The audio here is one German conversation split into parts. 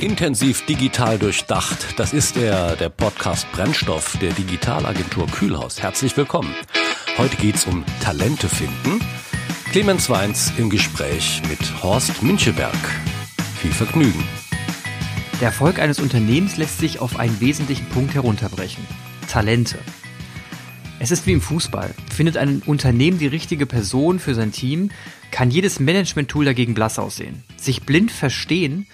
Intensiv digital durchdacht. Das ist er, der Podcast Brennstoff der Digitalagentur Kühlhaus. Herzlich willkommen. Heute geht's um Talente finden. Clemens Weins im Gespräch mit Horst Müncheberg. Viel Vergnügen. Der Erfolg eines Unternehmens lässt sich auf einen wesentlichen Punkt herunterbrechen. Talente. Es ist wie im Fußball. Findet ein Unternehmen die richtige Person für sein Team, kann jedes Management-Tool dagegen blass aussehen. Sich blind verstehen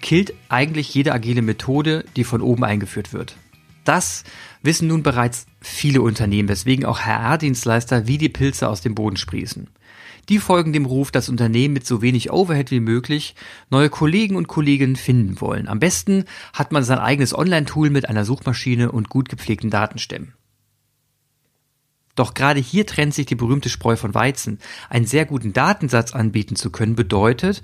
killt eigentlich jede agile Methode, die von oben eingeführt wird. Das wissen nun bereits viele Unternehmen, weswegen auch HR-Dienstleister wie die Pilze aus dem Boden sprießen. Die folgen dem Ruf, das Unternehmen mit so wenig Overhead wie möglich neue Kollegen und Kolleginnen finden wollen. Am besten hat man sein eigenes Online-Tool mit einer Suchmaschine und gut gepflegten Datenstämmen. Doch gerade hier trennt sich die berühmte Spreu von Weizen. Einen sehr guten Datensatz anbieten zu können bedeutet,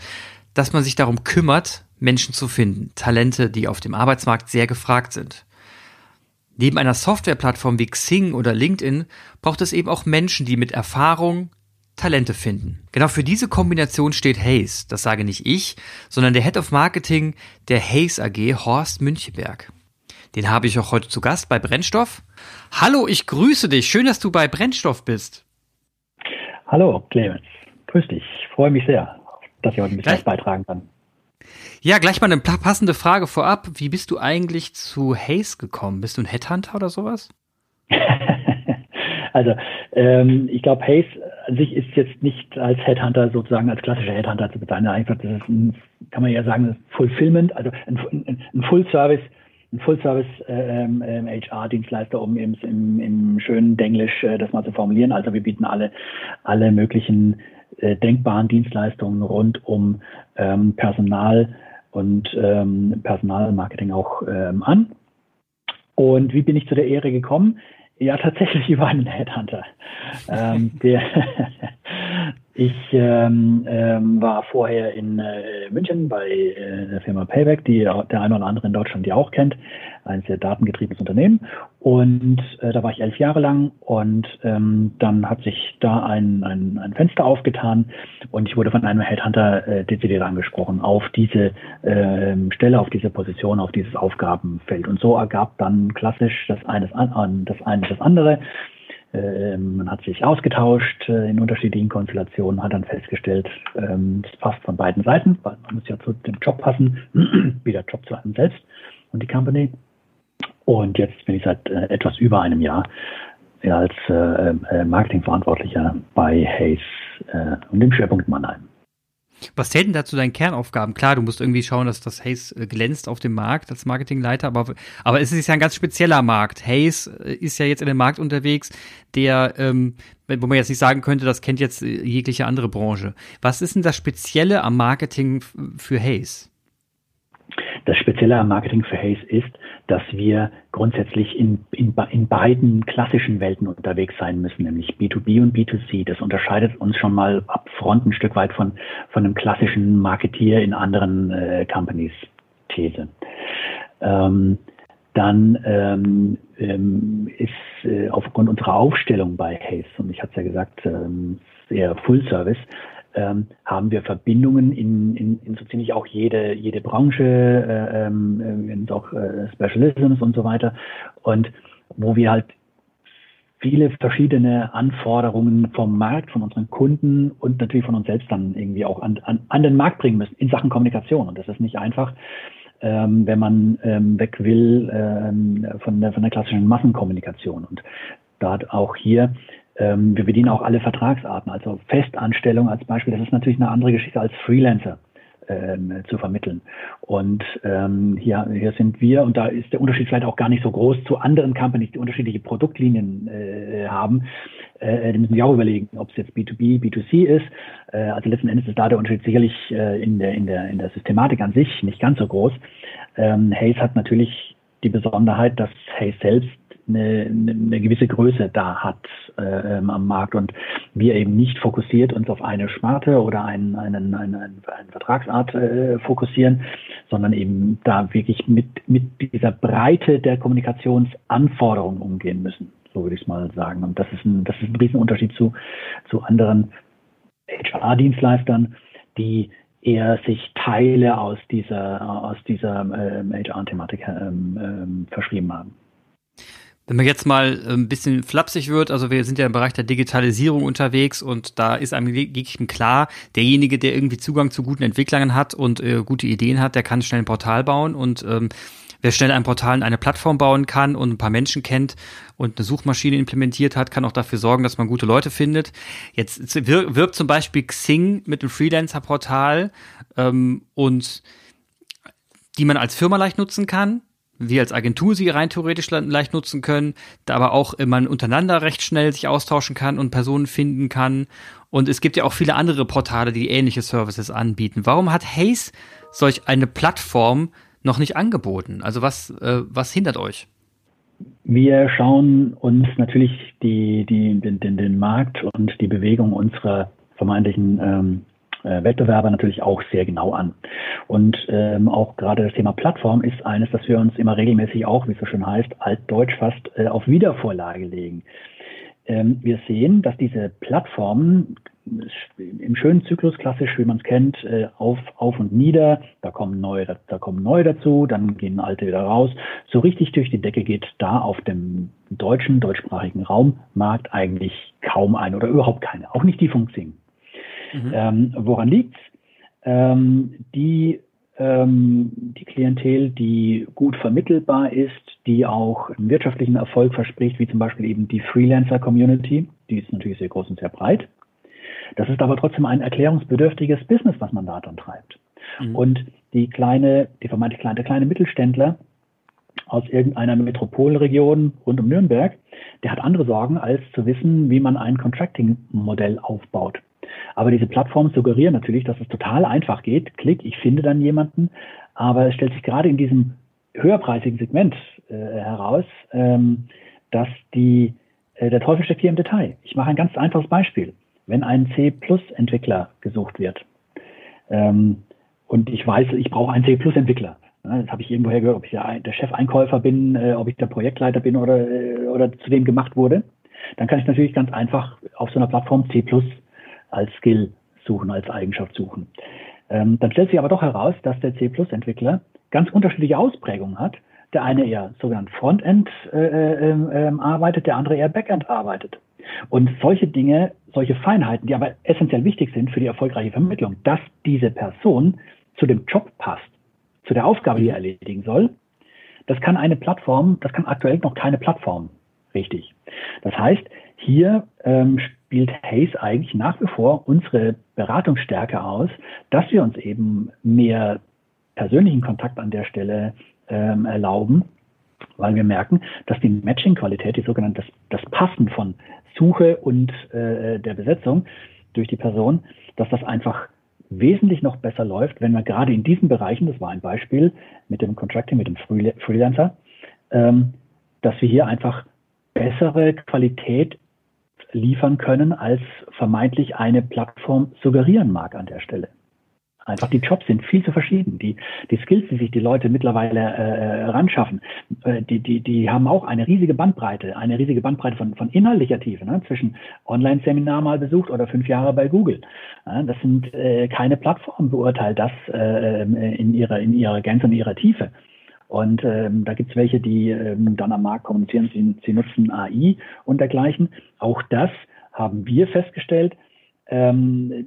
dass man sich darum kümmert, Menschen zu finden, Talente, die auf dem Arbeitsmarkt sehr gefragt sind. Neben einer Softwareplattform wie Xing oder LinkedIn braucht es eben auch Menschen, die mit Erfahrung Talente finden. Genau für diese Kombination steht Hayes. Das sage nicht ich, sondern der Head of Marketing der Hayes AG, Horst Müncheberg. Den habe ich auch heute zu Gast bei Brennstoff. Hallo, ich grüße dich. Schön, dass du bei Brennstoff bist. Hallo, Clemens. Grüß dich. Ich freue mich sehr, dass ich heute ein bisschen was beitragen kann. Ja, gleich mal eine passende Frage vorab. Wie bist du eigentlich zu Hayes gekommen? Bist du ein Headhunter oder sowas? also, ähm, ich glaube, Hayes an sich ist jetzt nicht als Headhunter sozusagen als klassischer Headhunter zu bezeichnen. Einfach, das ist ein, kann man ja sagen, Fulfillment, also ein, ein, ein Full-Service ein Full-Service ähm, ähm, HR-Dienstleister, um im, im, im schönen Denglisch äh, das mal zu formulieren. Also wir bieten alle, alle möglichen äh, denkbaren Dienstleistungen rund um ähm, Personal und ähm, Personalmarketing auch ähm, an. Und wie bin ich zu der Ehre gekommen? Ja, tatsächlich über einen Headhunter. ähm, der ich ähm, ähm, war vorher in äh, München bei äh, der Firma Payback, die der eine oder andere in Deutschland die auch kennt, ein sehr datengetriebenes Unternehmen. Und äh, da war ich elf Jahre lang und ähm, dann hat sich da ein, ein, ein Fenster aufgetan und ich wurde von einem Headhunter äh, dezidiert angesprochen auf diese äh, Stelle, auf diese Position, auf dieses Aufgabenfeld. Und so ergab dann klassisch das eine das, eine das andere. Äh, man hat sich ausgetauscht äh, in unterschiedlichen Konstellationen, hat dann festgestellt, ähm, es passt von beiden Seiten, weil man muss ja zu dem Job passen, wie der Job zu einem selbst und die Company. Und jetzt bin ich seit äh, etwas über einem Jahr als Marketingverantwortlicher bei Hayes und dem Schwerpunkt Mannheim. Was zählt denn dazu deinen Kernaufgaben? Klar, du musst irgendwie schauen, dass das Hayes äh, glänzt auf dem Markt als Marketingleiter, aber, aber es ist ja ein ganz spezieller Markt. Hayes äh, ist ja jetzt in dem Markt unterwegs, der, ähm, wo man jetzt nicht sagen könnte, das kennt jetzt äh, jegliche andere Branche. Was ist denn das Spezielle am Marketing für Hayes? Das Spezielle am Marketing für Hayes ist, dass wir grundsätzlich in, in, in beiden klassischen Welten unterwegs sein müssen, nämlich B2B und B2C. Das unterscheidet uns schon mal ab Front ein Stück weit von, von einem klassischen Marketier in anderen äh, Companies These. Ähm, dann ähm, ähm, ist äh, aufgrund unserer Aufstellung bei Hayes, und ich hatte es ja gesagt, ähm, sehr Full Service, ähm, haben wir Verbindungen in, in, in so ziemlich auch jede, jede Branche, äh, ähm, auch äh, Specialisms und so weiter. Und wo wir halt viele verschiedene Anforderungen vom Markt, von unseren Kunden und natürlich von uns selbst dann irgendwie auch an, an, an den Markt bringen müssen in Sachen Kommunikation. Und das ist nicht einfach, ähm, wenn man ähm, weg will ähm, von, der, von der klassischen Massenkommunikation. Und da auch hier wir bedienen auch alle Vertragsarten, also Festanstellung als Beispiel. Das ist natürlich eine andere Geschichte als Freelancer ähm, zu vermitteln. Und ähm, hier, hier sind wir, und da ist der Unterschied vielleicht auch gar nicht so groß zu anderen Companies, die unterschiedliche Produktlinien äh, haben. Äh, die müssen sich auch überlegen, ob es jetzt B2B, B2C ist. Äh, also letzten Endes ist da der Unterschied sicherlich äh, in, der, in, der, in der Systematik an sich nicht ganz so groß. Ähm, Hayes hat natürlich die Besonderheit, dass Hayes selbst eine, eine gewisse Größe da hat äh, ähm, am Markt und wir eben nicht fokussiert uns auf eine Sparte oder einen, einen, einen, einen, eine Vertragsart äh, fokussieren, sondern eben da wirklich mit, mit dieser Breite der Kommunikationsanforderungen umgehen müssen. So würde ich es mal sagen. Und das ist ein, das ist ein Riesenunterschied zu, zu anderen HR-Dienstleistern, die eher sich Teile aus dieser, aus dieser ähm, HR-Thematik ähm, ähm, verschrieben haben. Wenn man jetzt mal äh, ein bisschen flapsig wird, also wir sind ja im Bereich der Digitalisierung unterwegs und da ist einem wirklich klar, derjenige, der irgendwie Zugang zu guten Entwicklern hat und äh, gute Ideen hat, der kann schnell ein Portal bauen und ähm, wer schnell ein Portal in eine Plattform bauen kann und ein paar Menschen kennt und eine Suchmaschine implementiert hat, kann auch dafür sorgen, dass man gute Leute findet. Jetzt wirbt zum Beispiel Xing mit einem Freelancer-Portal ähm, und die man als Firma leicht nutzen kann wir als Agentur sie rein theoretisch leicht nutzen können, da aber auch man untereinander recht schnell sich austauschen kann und Personen finden kann. Und es gibt ja auch viele andere Portale, die ähnliche Services anbieten. Warum hat Haze solch eine Plattform noch nicht angeboten? Also was, äh, was hindert euch? Wir schauen uns natürlich die, die, den, den, den Markt und die Bewegung unserer vermeintlichen ähm, äh, Wettbewerber natürlich auch sehr genau an. Und ähm, auch gerade das Thema Plattform ist eines, das wir uns immer regelmäßig auch, wie es so schön heißt, altdeutsch fast äh, auf Wiedervorlage legen. Ähm, wir sehen, dass diese Plattformen im schönen Zyklus klassisch, wie man es kennt, äh, auf, auf und nieder, da kommen neue, da, da kommen neue dazu, dann gehen alte wieder raus. So richtig durch die Decke geht da auf dem deutschen, deutschsprachigen Raummarkt eigentlich kaum ein oder überhaupt keine, auch nicht die Funktion. Mhm. Ähm, woran liegt's? Ähm, die, ähm, die Klientel, die gut vermittelbar ist, die auch einen wirtschaftlichen Erfolg verspricht, wie zum Beispiel eben die Freelancer-Community, die ist natürlich sehr groß und sehr breit. Das ist aber trotzdem ein erklärungsbedürftiges Business, was man da dann treibt. Mhm. Und die kleine, die vermeintlich kleine, der kleine Mittelständler aus irgendeiner Metropolregion rund um Nürnberg, der hat andere Sorgen, als zu wissen, wie man ein Contracting-Modell aufbaut. Aber diese Plattformen suggerieren natürlich, dass es total einfach geht. Klick, ich finde dann jemanden. Aber es stellt sich gerade in diesem höherpreisigen Segment äh, heraus, ähm, dass die, äh, der Teufel steckt hier im Detail. Ich mache ein ganz einfaches Beispiel. Wenn ein C-Plus-Entwickler gesucht wird ähm, und ich weiß, ich brauche einen C-Plus-Entwickler, ne, das habe ich irgendwoher gehört, ob ich der, Chefeinkäufer bin, äh, ob ich der Projektleiter bin oder, äh, oder zu dem gemacht wurde, dann kann ich natürlich ganz einfach auf so einer Plattform C Plus als Skill suchen, als Eigenschaft suchen. Ähm, dann stellt sich aber doch heraus, dass der C-Plus-Entwickler ganz unterschiedliche Ausprägungen hat. Der eine eher sogenannt Frontend äh, äh, äh, arbeitet, der andere eher Backend arbeitet. Und solche Dinge, solche Feinheiten, die aber essentiell wichtig sind für die erfolgreiche Vermittlung, dass diese Person zu dem Job passt, zu der Aufgabe, die er erledigen soll, das kann eine Plattform, das kann aktuell noch keine Plattform richtig. Das heißt, hier ähm, spielt Hayes eigentlich nach wie vor unsere Beratungsstärke aus, dass wir uns eben mehr persönlichen Kontakt an der Stelle ähm, erlauben, weil wir merken, dass die Matching-Qualität, die sogenannte das, das Passen von Suche und äh, der Besetzung durch die Person, dass das einfach wesentlich noch besser läuft, wenn wir gerade in diesen Bereichen, das war ein Beispiel mit dem Contracting, mit dem Freelancer, ähm, dass wir hier einfach bessere Qualität liefern können, als vermeintlich eine Plattform suggerieren mag an der Stelle. Einfach die Jobs sind viel zu verschieden. Die, die Skills, die sich die Leute mittlerweile äh, ranschaffen, äh, die, die, die haben auch eine riesige Bandbreite, eine riesige Bandbreite von, von inhaltlicher Tiefe, ne? zwischen Online-Seminar mal besucht oder fünf Jahre bei Google. Ja, das sind äh, keine Plattformen beurteilt das äh, in ihrer, in ihrer Gänze und ihrer Tiefe. Und ähm, da gibt es welche, die ähm, dann am Markt kommunizieren, sie, sie nutzen AI und dergleichen. Auch das haben wir festgestellt, ähm,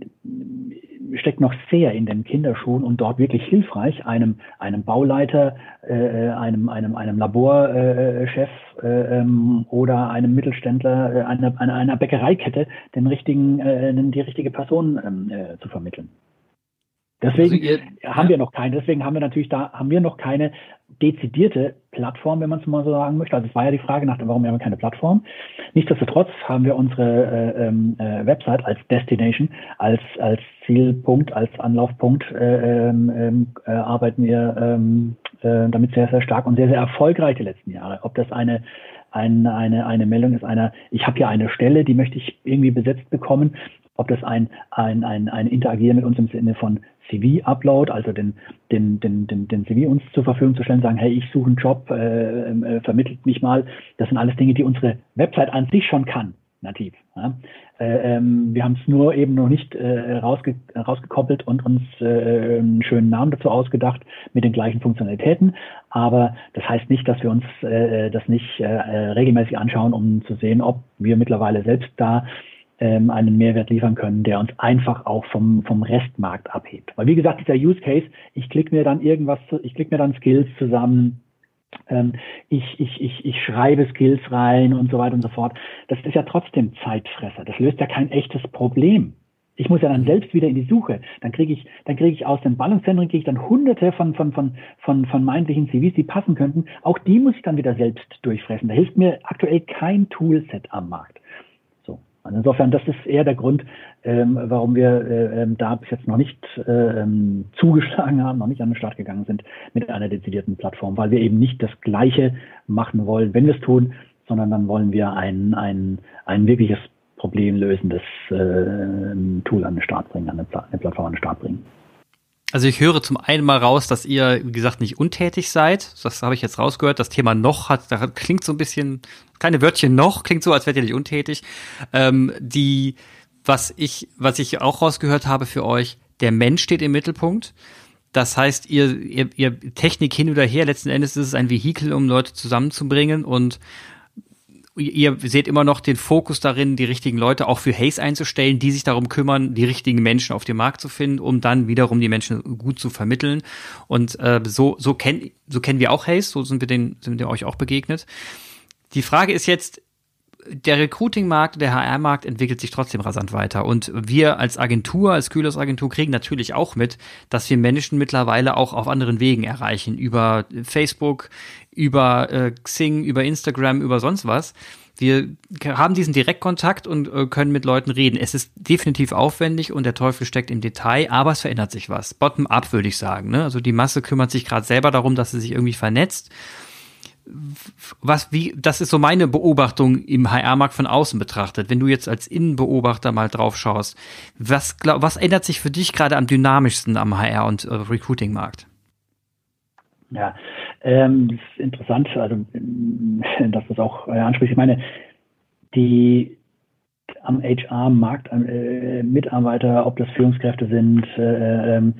steckt noch sehr in den Kinderschuhen und dort wirklich hilfreich, einem, einem Bauleiter, äh, einem, einem, einem Laborchef äh, ähm, oder einem Mittelständler, äh, einer, einer, einer Bäckereikette, den richtigen, äh, die richtige Person ähm, äh, zu vermitteln. Deswegen also ihr, haben ja. wir noch keine, deswegen haben wir natürlich da, haben wir noch keine dezidierte Plattform, wenn man es mal so sagen möchte. Also es war ja die Frage nach, warum haben wir keine Plattform. Nichtsdestotrotz haben wir unsere äh, ähm, äh, Website als Destination, als, als Zielpunkt, als Anlaufpunkt äh, ähm, ähm, äh, arbeiten wir äh, damit sehr, sehr stark und sehr, sehr erfolgreich die letzten Jahre. Ob das eine eine, eine, eine Meldung ist einer, ich habe hier eine Stelle, die möchte ich irgendwie besetzt bekommen, ob das ein, ein, ein, ein Interagieren mit uns im Sinne von CV-Upload, also den, den, den, den, den CV uns zur Verfügung zu stellen, sagen, hey, ich suche einen Job, äh, äh, vermittelt mich mal. Das sind alles Dinge, die unsere Website an sich schon kann. nativ. Ja. Äh, ähm, wir haben es nur eben noch nicht äh, rausge rausgekoppelt und uns äh, einen schönen Namen dazu ausgedacht mit den gleichen Funktionalitäten. Aber das heißt nicht, dass wir uns äh, das nicht äh, regelmäßig anschauen, um zu sehen, ob wir mittlerweile selbst da ähm, einen Mehrwert liefern können, der uns einfach auch vom, vom Restmarkt abhebt. Weil wie gesagt, dieser Use Case, ich klicke mir dann irgendwas, ich klicke mir dann Skills zusammen, ähm, ich, ich, ich, ich schreibe Skills rein und so weiter und so fort. Das ist ja trotzdem Zeitfresser. Das löst ja kein echtes Problem. Ich muss ja dann selbst wieder in die Suche. Dann kriege ich, dann kriege ich aus den Ballungszentren kriege ich dann hunderte von, von, von, von, von meintlichen CVs, die passen könnten. Auch die muss ich dann wieder selbst durchfressen. Da hilft mir aktuell kein Toolset am Markt. Also insofern, das ist eher der Grund, ähm, warum wir äh, ähm, da bis jetzt noch nicht äh, ähm, zugeschlagen haben, noch nicht an den Start gegangen sind mit einer dezidierten Plattform, weil wir eben nicht das Gleiche machen wollen, wenn wir es tun, sondern dann wollen wir ein, ein, ein wirkliches problemlösendes äh, Tool an den Start bringen, eine, eine Plattform an den Start bringen. Also ich höre zum einen mal raus, dass ihr, wie gesagt, nicht untätig seid. Das habe ich jetzt rausgehört. Das Thema noch hat, da klingt so ein bisschen, keine Wörtchen noch, klingt so, als wärt ihr nicht untätig. Ähm, die, was ich, was ich auch rausgehört habe für euch, der Mensch steht im Mittelpunkt. Das heißt, ihr, ihr, ihr Technik hin oder her, letzten Endes ist es ein Vehikel, um Leute zusammenzubringen und ihr seht immer noch den Fokus darin, die richtigen Leute auch für Haze einzustellen, die sich darum kümmern, die richtigen Menschen auf dem Markt zu finden, um dann wiederum die Menschen gut zu vermitteln. Und äh, so, so, kenn, so kennen wir auch Haze, so sind wir, den, sind wir euch auch begegnet. Die Frage ist jetzt, der Recruiting-Markt, der HR-Markt entwickelt sich trotzdem rasant weiter. Und wir als Agentur, als Kühlers-Agentur kriegen natürlich auch mit, dass wir Menschen mittlerweile auch auf anderen Wegen erreichen. Über Facebook, über äh, Xing, über Instagram, über sonst was. Wir haben diesen Direktkontakt und äh, können mit Leuten reden. Es ist definitiv aufwendig und der Teufel steckt im Detail, aber es verändert sich was. Bottom-up würde ich sagen. Ne? Also die Masse kümmert sich gerade selber darum, dass sie sich irgendwie vernetzt was, wie, das ist so meine Beobachtung im HR-Markt von außen betrachtet. Wenn du jetzt als Innenbeobachter mal drauf schaust, was, glaub, was ändert sich für dich gerade am dynamischsten am HR- und äh, Recruiting-Markt? Ja, ähm, das ist interessant, also, dass das auch äh, anspricht. Ich meine, die am HR-Markt äh, Mitarbeiter, ob das Führungskräfte sind, äh, ähm,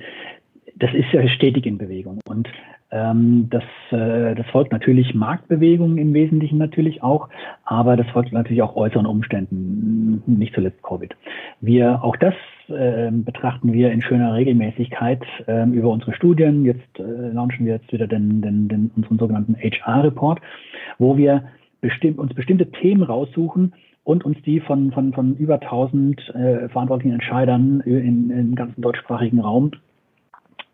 das ist ja stetig in Bewegung. Und das, äh, das folgt natürlich Marktbewegungen im Wesentlichen natürlich auch, aber das folgt natürlich auch äußeren Umständen, nicht zuletzt Covid. Wir, auch das äh, betrachten wir in schöner Regelmäßigkeit äh, über unsere Studien. Jetzt äh, launchen wir jetzt wieder den, den, den, unseren sogenannten HR-Report, wo wir bestimmt, uns bestimmte Themen raussuchen, und uns die von, von, von über 1000 äh, verantwortlichen Entscheidern in, im ganzen deutschsprachigen Raum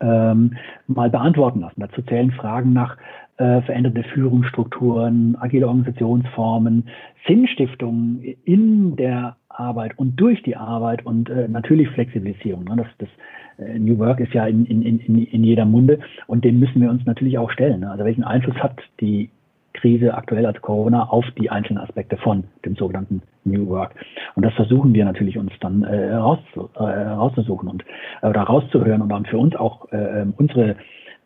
ähm, mal beantworten lassen. Dazu zählen Fragen nach äh, veränderte Führungsstrukturen, agile Organisationsformen, Sinnstiftung in der Arbeit und durch die Arbeit und äh, natürlich Flexibilisierung. Ne? Das, das äh, New Work ist ja in, in, in, in jeder Munde und dem müssen wir uns natürlich auch stellen. Ne? Also welchen Einfluss hat die Krise aktuell als Corona auf die einzelnen Aspekte von dem sogenannten New Work. Und das versuchen wir natürlich uns dann äh, äh, rauszusuchen und äh, oder rauszuhören und dann für uns auch äh, ähm, unsere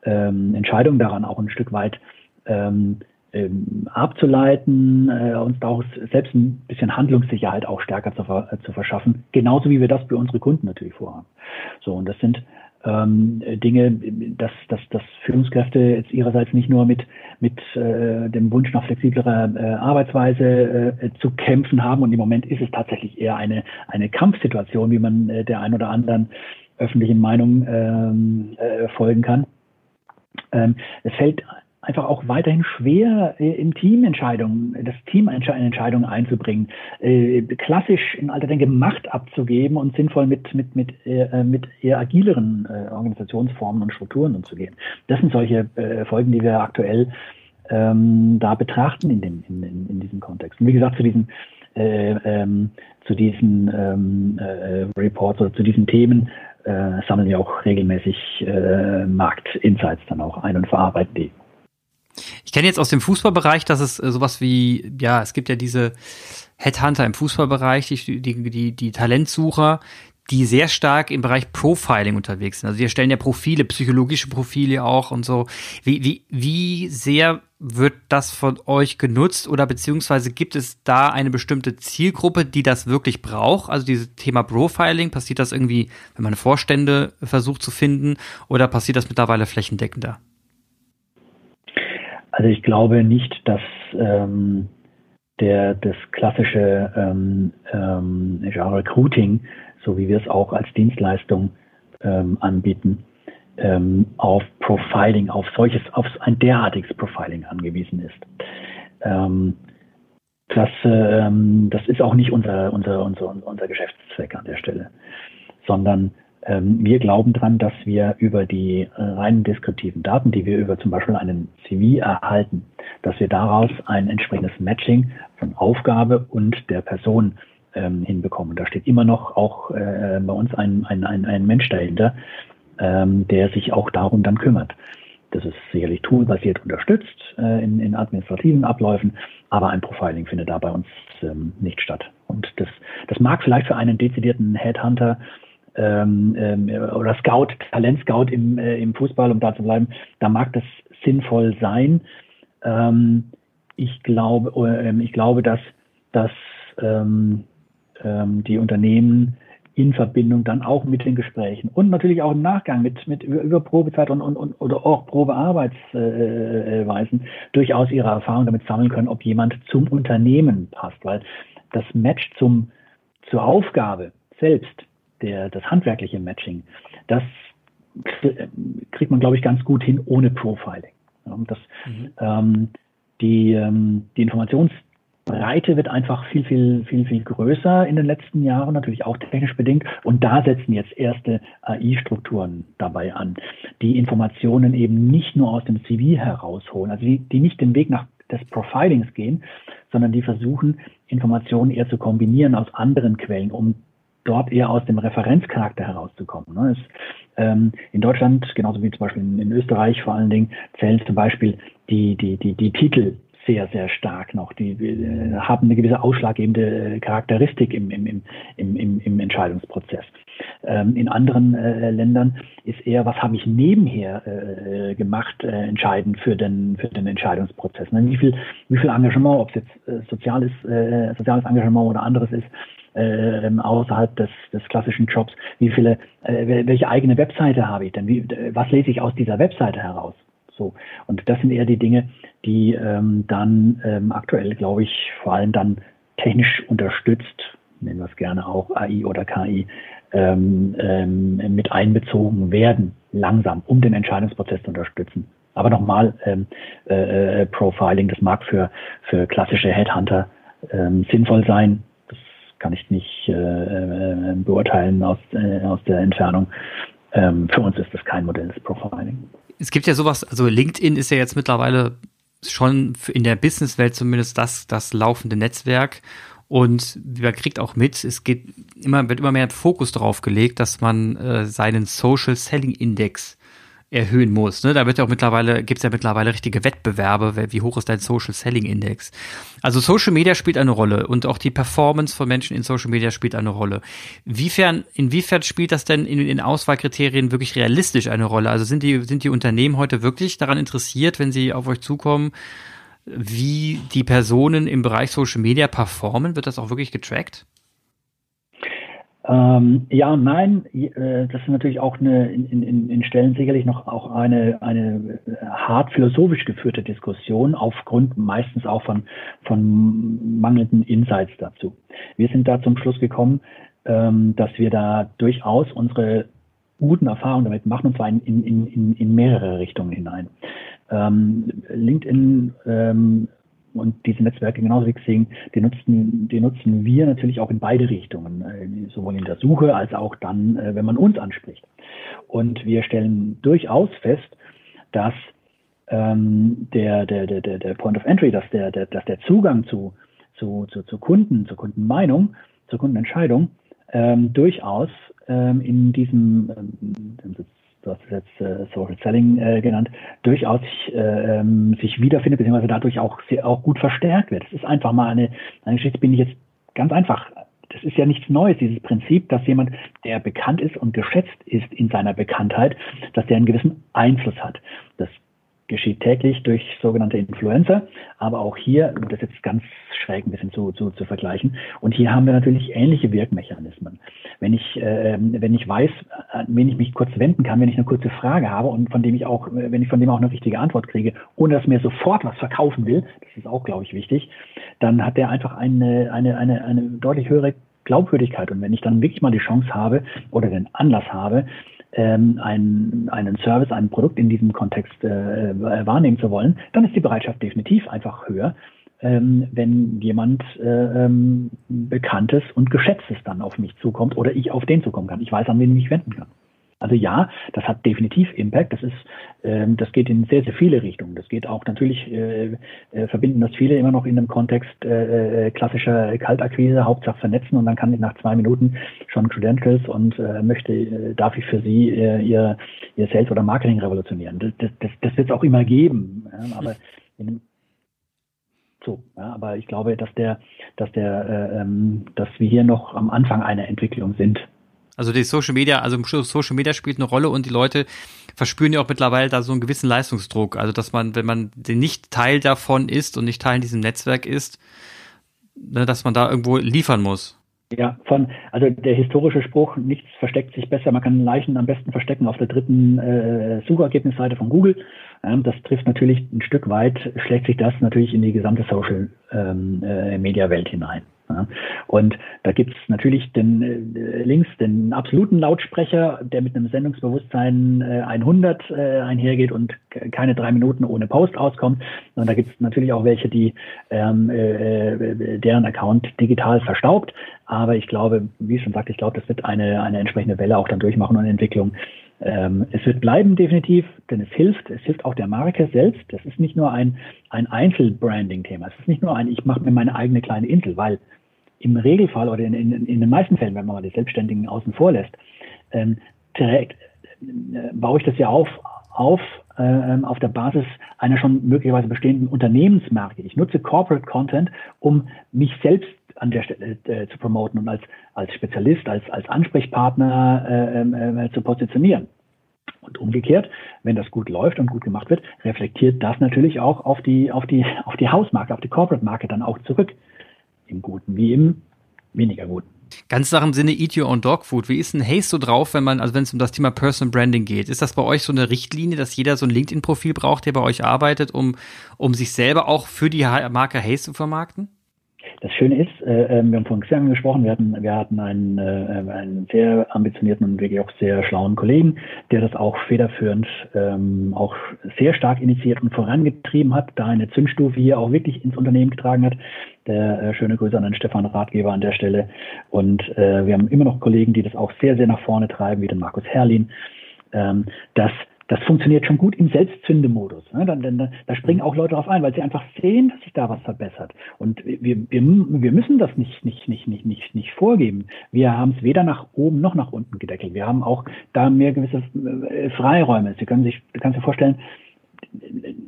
ähm, Entscheidung daran auch ein Stück weit ähm, ähm, abzuleiten, äh, uns auch selbst ein bisschen Handlungssicherheit auch stärker zu, äh, zu verschaffen, genauso wie wir das für unsere Kunden natürlich vorhaben. So, und das sind ähm, Dinge, dass, dass, dass Führungskräfte jetzt ihrerseits nicht nur mit, mit äh, dem Wunsch nach flexiblerer äh, Arbeitsweise äh, zu kämpfen haben. Und im Moment ist es tatsächlich eher eine, eine Kampfsituation, wie man äh, der ein oder anderen öffentlichen Meinung ähm, äh, folgen kann. Ähm, es fällt einfach auch weiterhin schwer, äh, im Team Entscheidungen, das Team Entscheidungen einzubringen, äh, klassisch in alter Denke Macht abzugeben und sinnvoll mit, mit, mit, äh, mit eher agileren Organisationsformen und Strukturen umzugehen. Das sind solche Folgen, die wir aktuell ähm, da betrachten in, dem, in, in, in diesem Kontext. Und wie gesagt, zu diesen äh, ähm, zu diesen ähm, äh, Reports oder zu diesen Themen äh, sammeln wir auch regelmäßig äh, Marktinsights dann auch ein und verarbeiten die. Ich kenne jetzt aus dem Fußballbereich, dass es äh, sowas wie, ja, es gibt ja diese Headhunter im Fußballbereich, die, die, die, die Talentsucher, die sehr stark im Bereich Profiling unterwegs sind. Also die erstellen ja Profile, psychologische Profile auch und so. Wie, wie, wie sehr wird das von euch genutzt oder beziehungsweise gibt es da eine bestimmte Zielgruppe, die das wirklich braucht? Also dieses Thema Profiling, passiert das irgendwie, wenn man Vorstände versucht zu finden oder passiert das mittlerweile flächendeckender? Also ich glaube nicht, dass ähm, der das klassische ähm, ähm, Recruiting, so wie wir es auch als Dienstleistung ähm, anbieten, ähm, auf Profiling, auf solches, auf ein derartiges Profiling angewiesen ist. Ähm, das, ähm, das ist auch nicht unser, unser, unser, unser Geschäftszweck an der Stelle, sondern wir glauben dran, dass wir über die äh, reinen deskriptiven Daten, die wir über zum Beispiel einen CV erhalten, dass wir daraus ein entsprechendes Matching von Aufgabe und der Person ähm, hinbekommen. Da steht immer noch auch äh, bei uns ein, ein, ein, ein Mensch dahinter, ähm, der sich auch darum dann kümmert. Das ist sicherlich toolbasiert unterstützt äh, in, in administrativen Abläufen, aber ein Profiling findet da bei uns ähm, nicht statt. Und das, das mag vielleicht für einen dezidierten Headhunter ähm, ähm, oder Scout, Talentscout im, äh, im Fußball, um da zu bleiben, da mag das sinnvoll sein. Ähm, ich glaube, äh, ich glaube, dass, dass ähm, ähm, die Unternehmen in Verbindung dann auch mit den Gesprächen und natürlich auch im Nachgang mit, mit über, Probezeit und, und, und oder auch Probearbeitsweisen äh, durchaus ihre Erfahrung damit sammeln können, ob jemand zum Unternehmen passt, weil das Match zum, zur Aufgabe selbst, der, das handwerkliche Matching, das kriegt man, glaube ich, ganz gut hin ohne Profiling. Das, mhm. ähm, die, ähm, die Informations Breite wird einfach viel, viel, viel, viel größer in den letzten Jahren, natürlich auch technisch bedingt. Und da setzen jetzt erste AI-Strukturen dabei an, die Informationen eben nicht nur aus dem CV herausholen, also die, die nicht den Weg nach des Profilings gehen, sondern die versuchen, Informationen eher zu kombinieren aus anderen Quellen, um dort eher aus dem Referenzcharakter herauszukommen. Ne? Es, ähm, in Deutschland, genauso wie zum Beispiel in, in, Österreich vor allen Dingen, zählt zum Beispiel die, die, die, die Titel sehr, sehr stark noch. Die äh, haben eine gewisse ausschlaggebende äh, Charakteristik im, im, im, im, im Entscheidungsprozess. Ähm, in anderen äh, Ländern ist eher, was habe ich nebenher äh, gemacht, äh, entscheidend für den, für den Entscheidungsprozess. Ne? Wie, viel, wie viel Engagement, ob es jetzt äh, soziales, äh, soziales Engagement oder anderes ist, äh, außerhalb des, des klassischen Jobs, wie viele, äh, welche eigene Webseite habe ich denn, wie, was lese ich aus dieser Webseite heraus? So. Und das sind eher die Dinge, die ähm, dann ähm, aktuell, glaube ich, vor allem dann technisch unterstützt, nennen wir es gerne auch AI oder KI, ähm, ähm, mit einbezogen werden, langsam, um den Entscheidungsprozess zu unterstützen. Aber nochmal, ähm, äh, äh, Profiling, das mag für, für klassische Headhunter ähm, sinnvoll sein. Kann ich nicht äh, äh, beurteilen aus, äh, aus der Entfernung. Ähm, für uns ist das kein Modell des Profiling es gibt ja sowas, also LinkedIn ist ja jetzt mittlerweile schon in der Businesswelt zumindest das, das laufende Netzwerk. Und man kriegt auch mit, es geht immer, wird immer mehr Fokus darauf gelegt, dass man äh, seinen Social Selling Index erhöhen muss. Ne? Da wird ja auch mittlerweile, gibt es ja mittlerweile richtige Wettbewerbe, wie hoch ist dein Social Selling Index. Also Social Media spielt eine Rolle und auch die Performance von Menschen in Social Media spielt eine Rolle. Inwiefern, inwiefern spielt das denn in den Auswahlkriterien wirklich realistisch eine Rolle? Also sind die, sind die Unternehmen heute wirklich daran interessiert, wenn sie auf euch zukommen, wie die Personen im Bereich Social Media performen? Wird das auch wirklich getrackt? Ähm, ja und nein, äh, das ist natürlich auch eine, in, in, in Stellen sicherlich noch auch eine, eine äh, hart philosophisch geführte Diskussion aufgrund meistens auch von, von mangelnden Insights dazu. Wir sind da zum Schluss gekommen, ähm, dass wir da durchaus unsere guten Erfahrungen damit machen, und zwar in, in, in, in mehrere Richtungen hinein. Ähm, LinkedIn ähm, und diese Netzwerke genauso wie Xing, die nutzen, die nutzen wir natürlich auch in beide Richtungen, äh, sowohl in der Suche als auch dann, äh, wenn man uns anspricht. Und wir stellen durchaus fest, dass ähm, der, der, der, der Point of Entry, dass der, der, dass der Zugang zu, zu, zu, zu Kunden, zur Kundenmeinung, zur Kundenentscheidung ähm, durchaus ähm, in diesem ähm, du hast es jetzt äh, Social Selling äh, genannt, durchaus sich, äh, ähm, sich wiederfindet, beziehungsweise dadurch auch, sehr, auch gut verstärkt wird. Das ist einfach mal eine, eine Geschichte, bin ich jetzt ganz einfach. Das ist ja nichts Neues, dieses Prinzip, dass jemand, der bekannt ist und geschätzt ist in seiner Bekanntheit, dass der einen gewissen Einfluss hat. Das geschieht täglich durch sogenannte Influencer, aber auch hier, das ist jetzt ganz schräg ein bisschen zu, zu, zu vergleichen, und hier haben wir natürlich ähnliche Wirkmechanismen. Wenn ich, äh, wenn ich weiß, an wen ich mich kurz wenden kann, wenn ich eine kurze Frage habe und von dem ich auch, wenn ich von dem auch eine richtige Antwort kriege, ohne dass mir sofort was verkaufen will, das ist auch, glaube ich, wichtig, dann hat der einfach eine, eine, eine, eine deutlich höhere Glaubwürdigkeit. Und wenn ich dann wirklich mal die Chance habe oder den Anlass habe, ähm, einen, einen Service, ein Produkt in diesem Kontext äh, wahrnehmen zu wollen, dann ist die Bereitschaft definitiv einfach höher, ähm, wenn jemand äh, ähm, Bekanntes und Geschätztes dann auf mich zukommt oder ich auf den zukommen kann. Ich weiß, an wen ich mich wenden kann. Also ja, das hat definitiv Impact. Das ist, ähm, das geht in sehr, sehr viele Richtungen. Das geht auch natürlich, äh, äh, verbinden das viele immer noch in einem Kontext äh, äh, klassischer Kaltakquise, Hauptsache vernetzen und dann kann ich nach zwei Minuten schon Credentials und äh, möchte, äh, darf ich für Sie äh, Ihr, Ihr Sales oder Marketing revolutionieren. Das, das, das wird es auch immer geben. Ja, aber in so, ja, aber ich glaube, dass der, dass der, äh, ähm, dass wir hier noch am Anfang einer Entwicklung sind. Also die Social Media, also Social Media spielt eine Rolle und die Leute verspüren ja auch mittlerweile da so einen gewissen Leistungsdruck. Also dass man, wenn man nicht Teil davon ist und nicht Teil in diesem Netzwerk ist, ne, dass man da irgendwo liefern muss. Ja, von, also der historische Spruch, nichts versteckt sich besser, man kann Leichen am besten verstecken auf der dritten äh, Suchergebnisseite von Google. Ähm, das trifft natürlich ein Stück weit, schlägt sich das natürlich in die gesamte Social ähm, äh, Media Welt hinein. Und da gibt es natürlich den äh, links den absoluten Lautsprecher, der mit einem Sendungsbewusstsein äh, 100 äh, einhergeht und keine drei Minuten ohne Post auskommt. Und da gibt es natürlich auch welche, die ähm, äh, äh, deren Account digital verstaubt. Aber ich glaube, wie ich schon sagte, ich glaube, das wird eine, eine entsprechende Welle auch dann durchmachen und Entwicklung. Ähm, es wird bleiben definitiv, denn es hilft, es hilft auch der Marke selbst. Das ist nicht nur ein, ein Einzelbranding-Thema. Es ist nicht nur ein, ich mache mir meine eigene kleine Insel, weil im Regelfall oder in, in, in den meisten Fällen, wenn man mal die Selbstständigen außen vor lässt, ähm, direkt äh, baue ich das ja auf, auf, äh, auf der Basis einer schon möglicherweise bestehenden Unternehmensmarke. Ich nutze Corporate Content, um mich selbst an der Stelle äh, zu promoten und als, als Spezialist, als, als Ansprechpartner äh, ähm, äh, zu positionieren. Und umgekehrt, wenn das gut läuft und gut gemacht wird, reflektiert das natürlich auch auf die, auf die, auf die Hausmarke, auf die Corporate-Marke dann auch zurück im Guten wie im weniger Guten. Ganz nach dem Sinne Eat Your Own Dog Food. Wie ist ein Haze so drauf, wenn man, also wenn es um das Thema Personal Branding geht? Ist das bei euch so eine Richtlinie, dass jeder so ein LinkedIn-Profil braucht, der bei euch arbeitet, um, um sich selber auch für die Marke Haze zu vermarkten? Das Schöne ist, äh, ähm, wir haben vorhin Xiang gesprochen, wir hatten, wir hatten einen, äh, einen sehr ambitionierten und wirklich auch sehr schlauen Kollegen, der das auch federführend ähm, auch sehr stark initiiert und vorangetrieben hat, da eine Zündstufe hier auch wirklich ins Unternehmen getragen hat. Der äh, schöne Grüße an den Stefan Ratgeber an der Stelle. Und äh, wir haben immer noch Kollegen, die das auch sehr, sehr nach vorne treiben, wie den Markus Herrlin. Ähm, dass das funktioniert schon gut im Selbstzündemodus. Ne? Da, da, da springen auch Leute darauf ein, weil sie einfach sehen, dass sich da was verbessert. Und wir, wir, wir müssen das nicht, nicht, nicht, nicht, nicht, nicht vorgeben. Wir haben es weder nach oben noch nach unten gedeckelt. Wir haben auch da mehr gewisse äh, Freiräume. Sie können sich, du kannst dir vorstellen,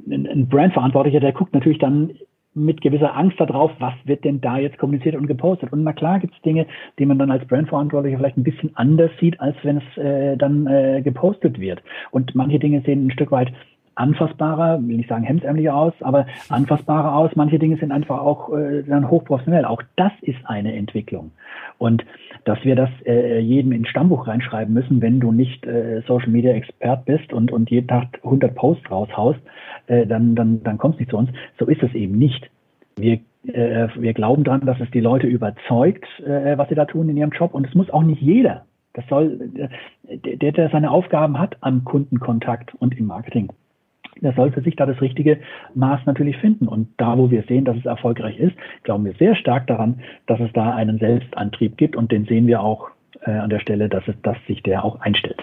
ein Brandverantwortlicher, der guckt natürlich dann mit gewisser Angst darauf, was wird denn da jetzt kommuniziert und gepostet. Und na klar gibt es Dinge, die man dann als Brandverantwortlicher vielleicht ein bisschen anders sieht, als wenn es äh, dann äh, gepostet wird. Und manche Dinge sehen ein Stück weit anfassbarer, will nicht sagen hemdsärmlicher aus, aber anfassbarer aus. Manche Dinge sind einfach auch äh, dann hochprofessionell. Auch das ist eine Entwicklung. Und dass wir das äh, jedem ins Stammbuch reinschreiben müssen, wenn du nicht äh, Social Media Expert bist und, und jeden Tag 100 Posts raushaust, äh, dann, dann, dann kommst du nicht zu uns. So ist es eben nicht. Wir, äh, wir glauben daran, dass es die Leute überzeugt, äh, was sie da tun in ihrem Job. Und es muss auch nicht jeder. Das soll, äh, der, der seine Aufgaben hat am Kundenkontakt und im Marketing der soll für sich da das richtige Maß natürlich finden. Und da, wo wir sehen, dass es erfolgreich ist, glauben wir sehr stark daran, dass es da einen Selbstantrieb gibt und den sehen wir auch äh, an der Stelle, dass es, dass sich der auch einstellt.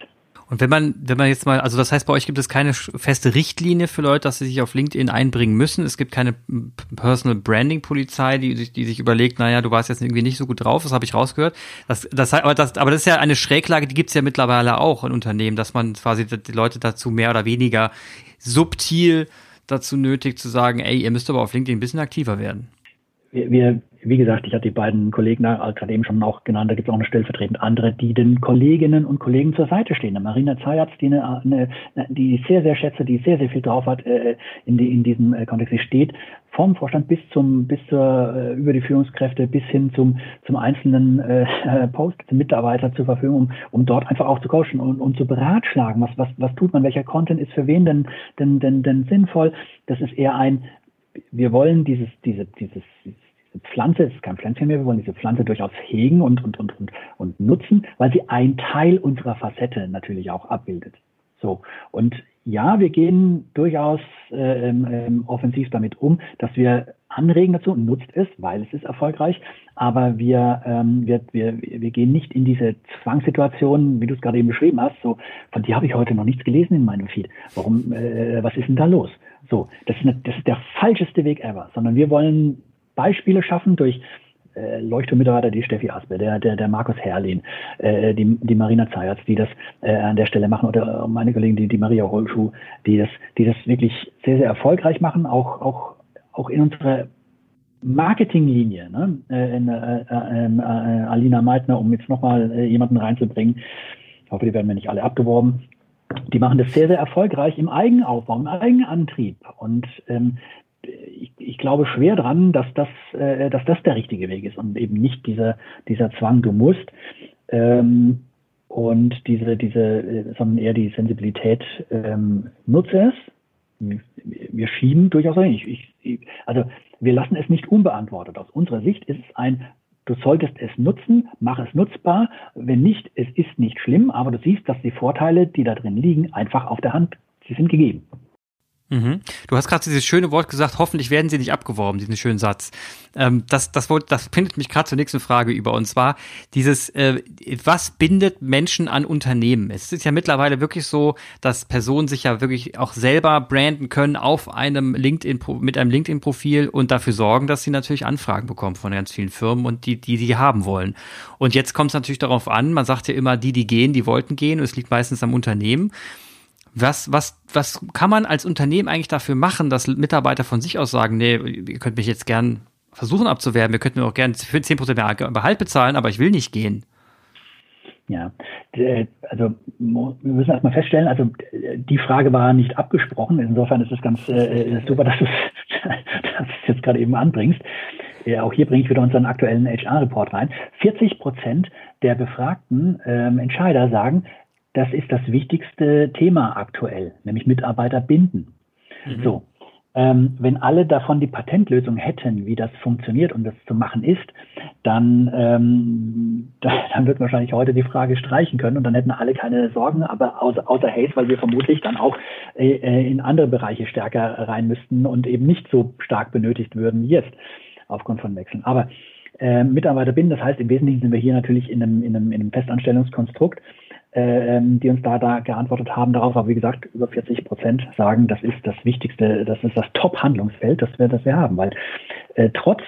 Und wenn man, wenn man jetzt mal, also das heißt, bei euch gibt es keine feste Richtlinie für Leute, dass sie sich auf LinkedIn einbringen müssen. Es gibt keine Personal Branding Polizei, die, die sich überlegt, naja, du warst jetzt irgendwie nicht so gut drauf, das habe ich rausgehört. Das, das, aber, das, aber das ist ja eine Schräglage, die gibt es ja mittlerweile auch in Unternehmen, dass man quasi die Leute dazu mehr oder weniger subtil dazu nötig zu sagen, ey, ihr müsst aber auf LinkedIn ein bisschen aktiver werden. Wir, wir, wie gesagt, ich hatte die beiden Kollegen gerade eben schon auch genannt, da gibt es auch eine stellvertretend andere, die den Kolleginnen und Kollegen zur Seite stehen. Eine Marina Zayatz, die, eine, eine, die ich sehr, sehr schätze, die sehr, sehr viel drauf hat äh, in, die, in diesem äh, Kontext. Sie steht vom Vorstand bis zum, bis zur, äh, über die Führungskräfte bis hin zum, zum einzelnen äh, Post, zum Mitarbeiter zur Verfügung, um, um dort einfach auch zu coachen und, und zu beratschlagen, was, was, was tut man, welcher Content ist für wen denn, denn, denn, denn sinnvoll. Das ist eher ein, wir wollen dieses, diese, dieses, diese Pflanze, es ist kein Pflänzchen mehr, wir wollen diese Pflanze durchaus hegen und, und, und, und, und nutzen, weil sie ein Teil unserer Facette natürlich auch abbildet. So. Und ja, wir gehen durchaus äh, ähm, offensiv damit um, dass wir anregen dazu, nutzt es, weil es ist erfolgreich, aber wir, ähm, wir, wir, wir gehen nicht in diese Zwangssituation, wie du es gerade eben beschrieben hast, so, von dir habe ich heute noch nichts gelesen in meinem Feed. Warum, äh, was ist denn da los? So, das ist, eine, das ist der falscheste Weg ever, sondern wir wollen Beispiele schaffen durch äh, Leuchtturmmitarbeiter, die Steffi Aspe, der, der, der Markus Herrlin, äh, die, die Marina Zayatz, die das äh, an der Stelle machen, oder meine Kollegin, die, die Maria Holschuh, die das, die das wirklich sehr, sehr erfolgreich machen, auch, auch, auch in unserer Marketinglinie, ne? äh, in, äh, äh, ähm, äh, Alina Meitner, um jetzt nochmal äh, jemanden reinzubringen. Ich hoffe, die werden mir nicht alle abgeworben. Die machen das sehr, sehr erfolgreich im Eigenaufbau, im Eigenantrieb. Und ähm, ich, ich glaube schwer dran, dass das, äh, dass das der richtige Weg ist und eben nicht dieser, dieser Zwang, du musst. Ähm, und diese, diese, äh, sondern eher die Sensibilität, ähm, nutze es. Wir schieben durchaus ein. Ich, ich, also wir lassen es nicht unbeantwortet. Aus unserer Sicht ist es ein, du solltest es nutzen, mach es nutzbar. Wenn nicht, es ist nicht schlimm, aber du siehst, dass die Vorteile, die da drin liegen, einfach auf der Hand, sie sind gegeben. Mhm. Du hast gerade dieses schöne Wort gesagt, hoffentlich werden sie nicht abgeworben, diesen schönen Satz. Ähm, das, das, das findet mich gerade zur nächsten Frage über, und zwar dieses, äh, was bindet Menschen an Unternehmen? Es ist ja mittlerweile wirklich so, dass Personen sich ja wirklich auch selber branden können auf einem LinkedIn, mit einem LinkedIn-Profil und dafür sorgen, dass sie natürlich Anfragen bekommen von ganz vielen Firmen und die, die die haben wollen. Und jetzt kommt es natürlich darauf an, man sagt ja immer, die, die gehen, die wollten gehen, und es liegt meistens am Unternehmen. Was, was, was kann man als Unternehmen eigentlich dafür machen, dass Mitarbeiter von sich aus sagen, nee, ihr könnt mich jetzt gern versuchen abzuwerben, ihr könnt mir auch gern für 10% mehr Gehalt bezahlen, aber ich will nicht gehen? Ja, also wir müssen erstmal feststellen, also die Frage war nicht abgesprochen. Insofern ist es ganz äh, super, dass du es jetzt gerade eben anbringst. Ja, auch hier bringe ich wieder unseren aktuellen HR-Report rein. 40 Prozent der befragten ähm, Entscheider sagen, das ist das wichtigste Thema aktuell, nämlich Mitarbeiter binden. Mhm. So. Ähm, wenn alle davon die Patentlösung hätten, wie das funktioniert und das zu machen ist, dann, ähm, dann wird wahrscheinlich heute die Frage streichen können und dann hätten alle keine Sorgen, aber außer, außer Haze, weil wir vermutlich dann auch äh, äh, in andere Bereiche stärker rein müssten und eben nicht so stark benötigt würden wie jetzt aufgrund von Wechseln. Aber äh, Mitarbeiter binden, das heißt, im Wesentlichen sind wir hier natürlich in einem, in einem, in einem Festanstellungskonstrukt die uns da, da geantwortet haben darauf. Aber wie gesagt, über 40 Prozent sagen, das ist das Wichtigste, das ist das Top-Handlungsfeld, das wir, das wir haben. Weil äh, trotz,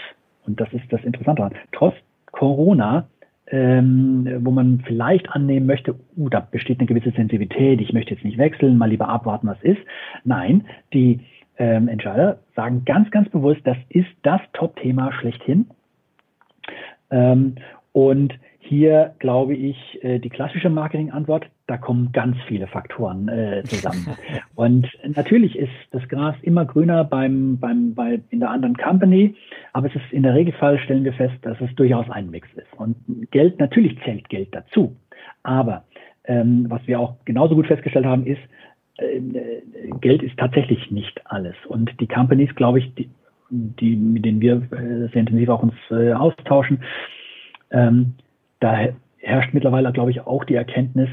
und das ist das Interessante daran, trotz Corona ähm, wo man vielleicht annehmen möchte, uh, da besteht eine gewisse Sensitivität, ich möchte jetzt nicht wechseln, mal lieber abwarten, was ist. Nein, die ähm, Entscheider sagen ganz, ganz bewusst, das ist das Top-Thema schlechthin. Ähm, und hier glaube ich, äh, die klassische Marketing-Antwort, da kommen ganz viele Faktoren äh, zusammen. Und natürlich ist das Gras immer grüner beim, beim, bei, in der anderen Company, aber es ist in der Regelfall stellen wir fest, dass es durchaus ein Mix ist. Und Geld, natürlich zählt Geld dazu. Aber ähm, was wir auch genauso gut festgestellt haben, ist, äh, Geld ist tatsächlich nicht alles. Und die Companies, glaube ich, die, die, mit denen wir äh, sehr intensiv auch uns äh, austauschen, ähm, da herrscht mittlerweile, glaube ich, auch die Erkenntnis,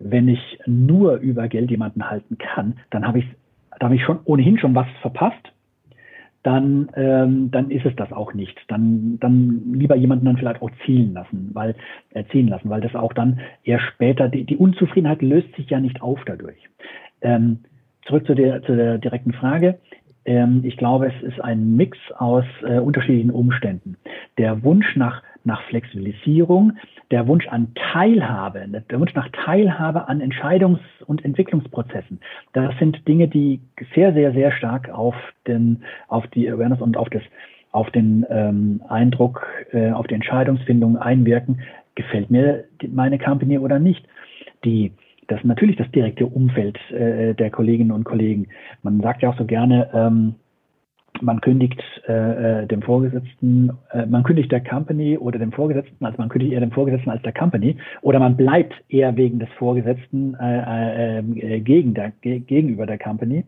wenn ich nur über Geld jemanden halten kann, dann habe ich, da habe ich schon ohnehin schon was verpasst. Dann, ähm, dann ist es das auch nicht. Dann, dann lieber jemanden dann vielleicht auch zielen lassen, weil äh, ziehen lassen, weil das auch dann eher später die, die Unzufriedenheit löst sich ja nicht auf dadurch. Ähm, zurück zu der, zu der direkten Frage. Ähm, ich glaube, es ist ein Mix aus äh, unterschiedlichen Umständen. Der Wunsch nach nach Flexibilisierung, der Wunsch an Teilhabe, der Wunsch nach Teilhabe an Entscheidungs- und Entwicklungsprozessen. Das sind Dinge, die sehr, sehr, sehr stark auf den, auf die Awareness und auf das, auf den ähm, Eindruck, äh, auf die Entscheidungsfindung einwirken, gefällt mir meine Company oder nicht. Die das natürlich das direkte Umfeld äh, der Kolleginnen und Kollegen. Man sagt ja auch so gerne, ähm, man kündigt äh, äh, dem Vorgesetzten, äh, man kündigt der Company oder dem Vorgesetzten, also man kündigt eher dem Vorgesetzten als der Company, oder man bleibt eher wegen des Vorgesetzten äh, äh, äh gegen der, ge gegenüber der Company.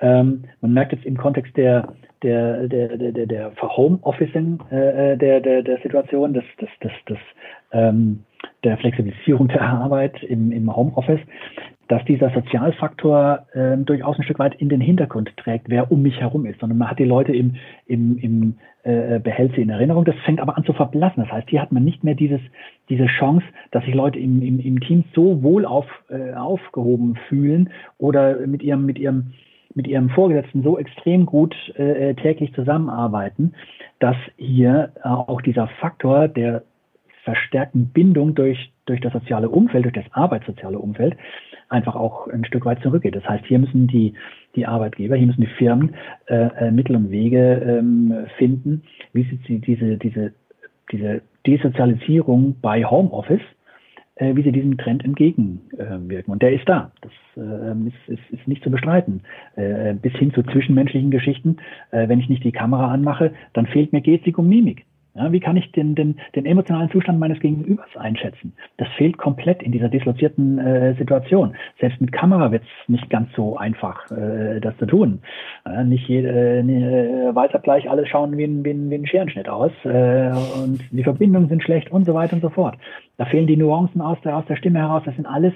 Ähm, man merkt jetzt im Kontext der der der der der, der Homeofficing äh, der, der der Situation, des des des, des ähm, der Flexibilisierung der Arbeit im, im Homeoffice, dass dieser Sozialfaktor äh, durchaus ein Stück weit in den Hintergrund trägt, wer um mich herum ist, sondern man hat die Leute im, im, im äh, behält sie in Erinnerung. Das fängt aber an zu verblassen. Das heißt, hier hat man nicht mehr dieses, diese Chance, dass sich Leute im, im, im Team so wohl auf, äh, aufgehoben fühlen oder mit ihrem, mit ihrem mit ihrem Vorgesetzten so extrem gut äh, täglich zusammenarbeiten, dass hier äh, auch dieser Faktor der verstärkten Bindung durch, durch das soziale Umfeld, durch das arbeitssoziale Umfeld, einfach auch ein Stück weit zurückgeht. Das heißt, hier müssen die, die Arbeitgeber, hier müssen die Firmen äh, äh Mittel und Wege ähm, finden, wie sie diese, diese, diese Desozialisierung bei Homeoffice, äh, wie sie diesem Trend entgegenwirken. und der ist da. Das äh, ist, ist, ist nicht zu bestreiten. Äh, bis hin zu zwischenmenschlichen Geschichten. Äh, wenn ich nicht die Kamera anmache, dann fehlt mir Gestik und Mimik. Ja, wie kann ich den, den, den emotionalen Zustand meines Gegenübers einschätzen? Das fehlt komplett in dieser dislozierten äh, Situation. Selbst mit Kamera wird es nicht ganz so einfach, äh, das zu tun. Äh, nicht jede, äh, weiß gleich alles schauen wie ein, wie ein, wie ein Scherenschnitt aus äh, und die Verbindungen sind schlecht und so weiter und so fort. Da fehlen die Nuancen aus der, aus der Stimme heraus. Das sind alles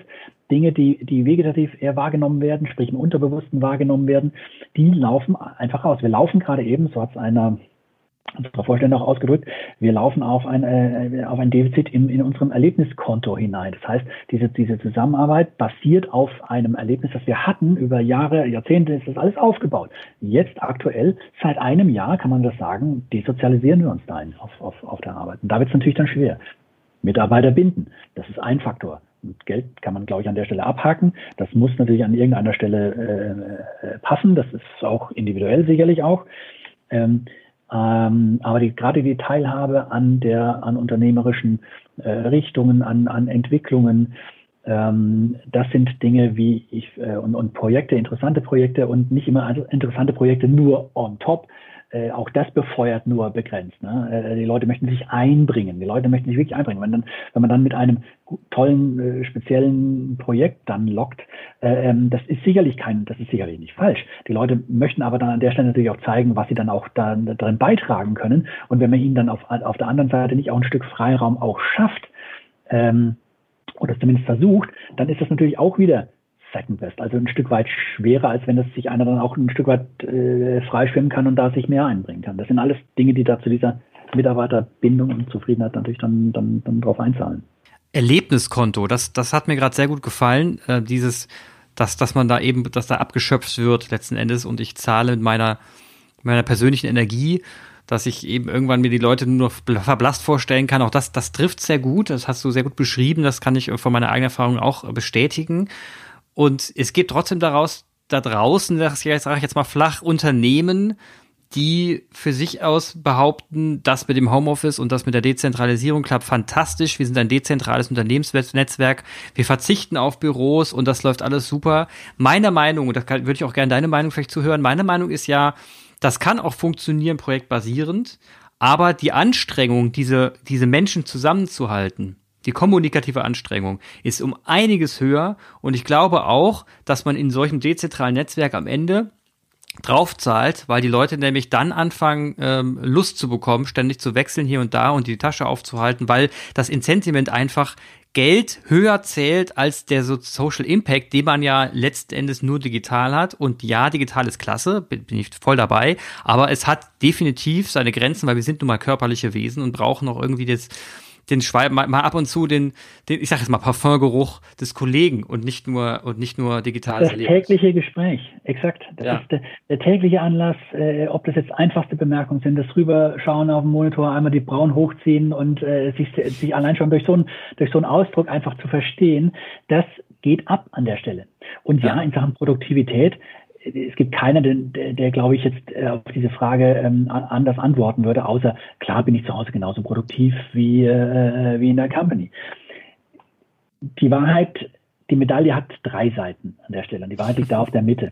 Dinge, die, die vegetativ eher wahrgenommen werden, sprich im Unterbewussten wahrgenommen werden, die laufen einfach aus. Wir laufen gerade eben, so hat es einer unserer Vorstände auch ausgedrückt, wir laufen auf ein, äh, auf ein Defizit in, in unserem Erlebniskonto hinein. Das heißt, diese, diese Zusammenarbeit basiert auf einem Erlebnis, das wir hatten. Über Jahre, Jahrzehnte ist das alles aufgebaut. Jetzt aktuell, seit einem Jahr kann man das sagen, desozialisieren wir uns da auf, auf, auf der Arbeit. Und da wird es natürlich dann schwer. Mitarbeiter binden, das ist ein Faktor. Geld kann man, glaube ich, an der Stelle abhaken. Das muss natürlich an irgendeiner Stelle äh, äh passen. Das ist auch individuell sicherlich auch. Ähm, ähm, aber die, gerade die Teilhabe an der, an unternehmerischen äh, Richtungen, an, an Entwicklungen, ähm, das sind Dinge wie ich äh, und, und Projekte, interessante Projekte und nicht immer interessante Projekte nur on top, äh, auch das befeuert nur begrenzt. Ne? Äh, die Leute möchten sich einbringen. Die Leute möchten sich wirklich einbringen. Wenn, dann, wenn man dann mit einem tollen, äh, speziellen Projekt dann lockt, äh, ähm, das ist sicherlich kein, das ist sicherlich nicht falsch. Die Leute möchten aber dann an der Stelle natürlich auch zeigen, was sie dann auch da, darin beitragen können. Und wenn man ihnen dann auf, auf der anderen Seite nicht auch ein Stück Freiraum auch schafft, ähm, oder zumindest versucht, dann ist das natürlich auch wieder Second Best. Also ein Stück weit schwerer, als wenn es sich einer dann auch ein Stück weit äh, freischwimmen kann und da sich mehr einbringen kann. Das sind alles Dinge, die da zu dieser Mitarbeiterbindung und Zufriedenheit natürlich dann, dann, dann drauf einzahlen. Erlebniskonto, das, das hat mir gerade sehr gut gefallen. Äh, dieses, dass, dass man da eben, dass da abgeschöpft wird letzten Endes und ich zahle mit meiner, meiner persönlichen Energie dass ich eben irgendwann mir die Leute nur verblasst vorstellen kann. Auch das, das trifft sehr gut. Das hast du sehr gut beschrieben. Das kann ich von meiner eigenen Erfahrung auch bestätigen. Und es gibt trotzdem daraus, da draußen, das sage ich jetzt mal flach, Unternehmen, die für sich aus behaupten, das mit dem Homeoffice und das mit der Dezentralisierung klappt fantastisch. Wir sind ein dezentrales Unternehmensnetzwerk. Wir verzichten auf Büros und das läuft alles super. Meine Meinung, und da würde ich auch gerne deine Meinung vielleicht zuhören, meine Meinung ist ja, das kann auch funktionieren, projektbasierend, aber die Anstrengung, diese, diese Menschen zusammenzuhalten, die kommunikative Anstrengung ist um einiges höher und ich glaube auch, dass man in solchem dezentralen Netzwerk am Ende draufzahlt, weil die Leute nämlich dann anfangen, ähm, Lust zu bekommen, ständig zu wechseln hier und da und die Tasche aufzuhalten, weil das Incentiment einfach Geld höher zählt als der Social Impact, den man ja letzten Endes nur digital hat. Und ja, digital ist klasse, bin, ich voll dabei, aber es hat definitiv seine Grenzen, weil wir sind nun mal körperliche Wesen und brauchen auch irgendwie das den Schweib, mal, mal ab und zu den, den ich sag jetzt mal Parfumgeruch des Kollegen und nicht nur und nicht nur digitales Das tägliche Gespräch, exakt. Das ja. ist der, der, tägliche Anlass, äh, ob das jetzt einfachste Bemerkungen sind, das rüberschauen auf dem Monitor, einmal die Brauen hochziehen und äh, sich, sich allein schon durch so, einen, durch so einen Ausdruck einfach zu verstehen, das geht ab an der Stelle. Und ja, ja in Sachen Produktivität es gibt keinen, der, der glaube ich, jetzt äh, auf diese Frage ähm, anders antworten würde, außer klar bin ich zu Hause genauso produktiv wie, äh, wie in der Company. Die Wahrheit, die Medaille hat drei Seiten an der Stelle und die Wahrheit liegt da auf der Mitte.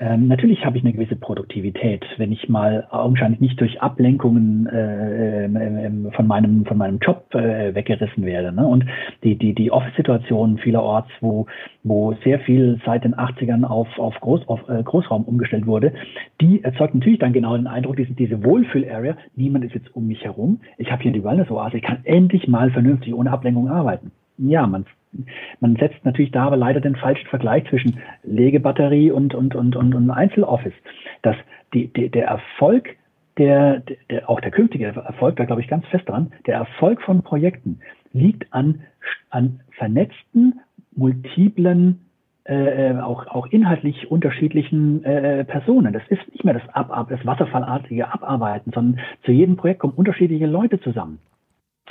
Ähm, natürlich habe ich eine gewisse Produktivität, wenn ich mal augenscheinlich nicht durch Ablenkungen äh, äh, von meinem von meinem Job äh, weggerissen werde. Ne? Und die die die Office-Situation vielerorts, wo wo sehr viel seit den 80ern auf auf, Groß, auf äh, Großraum umgestellt wurde, die erzeugt natürlich dann genau den Eindruck, diese diese Wohlfühl-Area. Niemand ist jetzt um mich herum. Ich habe hier die Wellness-Oase. Ich kann endlich mal vernünftig ohne Ablenkung arbeiten. Ja, man man setzt natürlich da aber leider den falschen Vergleich zwischen Legebatterie und, und, und, und, und Einzeloffice. Dass die, die, der Erfolg, der, der, auch der künftige Erfolg, da glaube ich ganz fest dran, der Erfolg von Projekten liegt an, an vernetzten, multiplen, äh, auch, auch inhaltlich unterschiedlichen äh, Personen. Das ist nicht mehr das, Ab, das wasserfallartige Abarbeiten, sondern zu jedem Projekt kommen unterschiedliche Leute zusammen.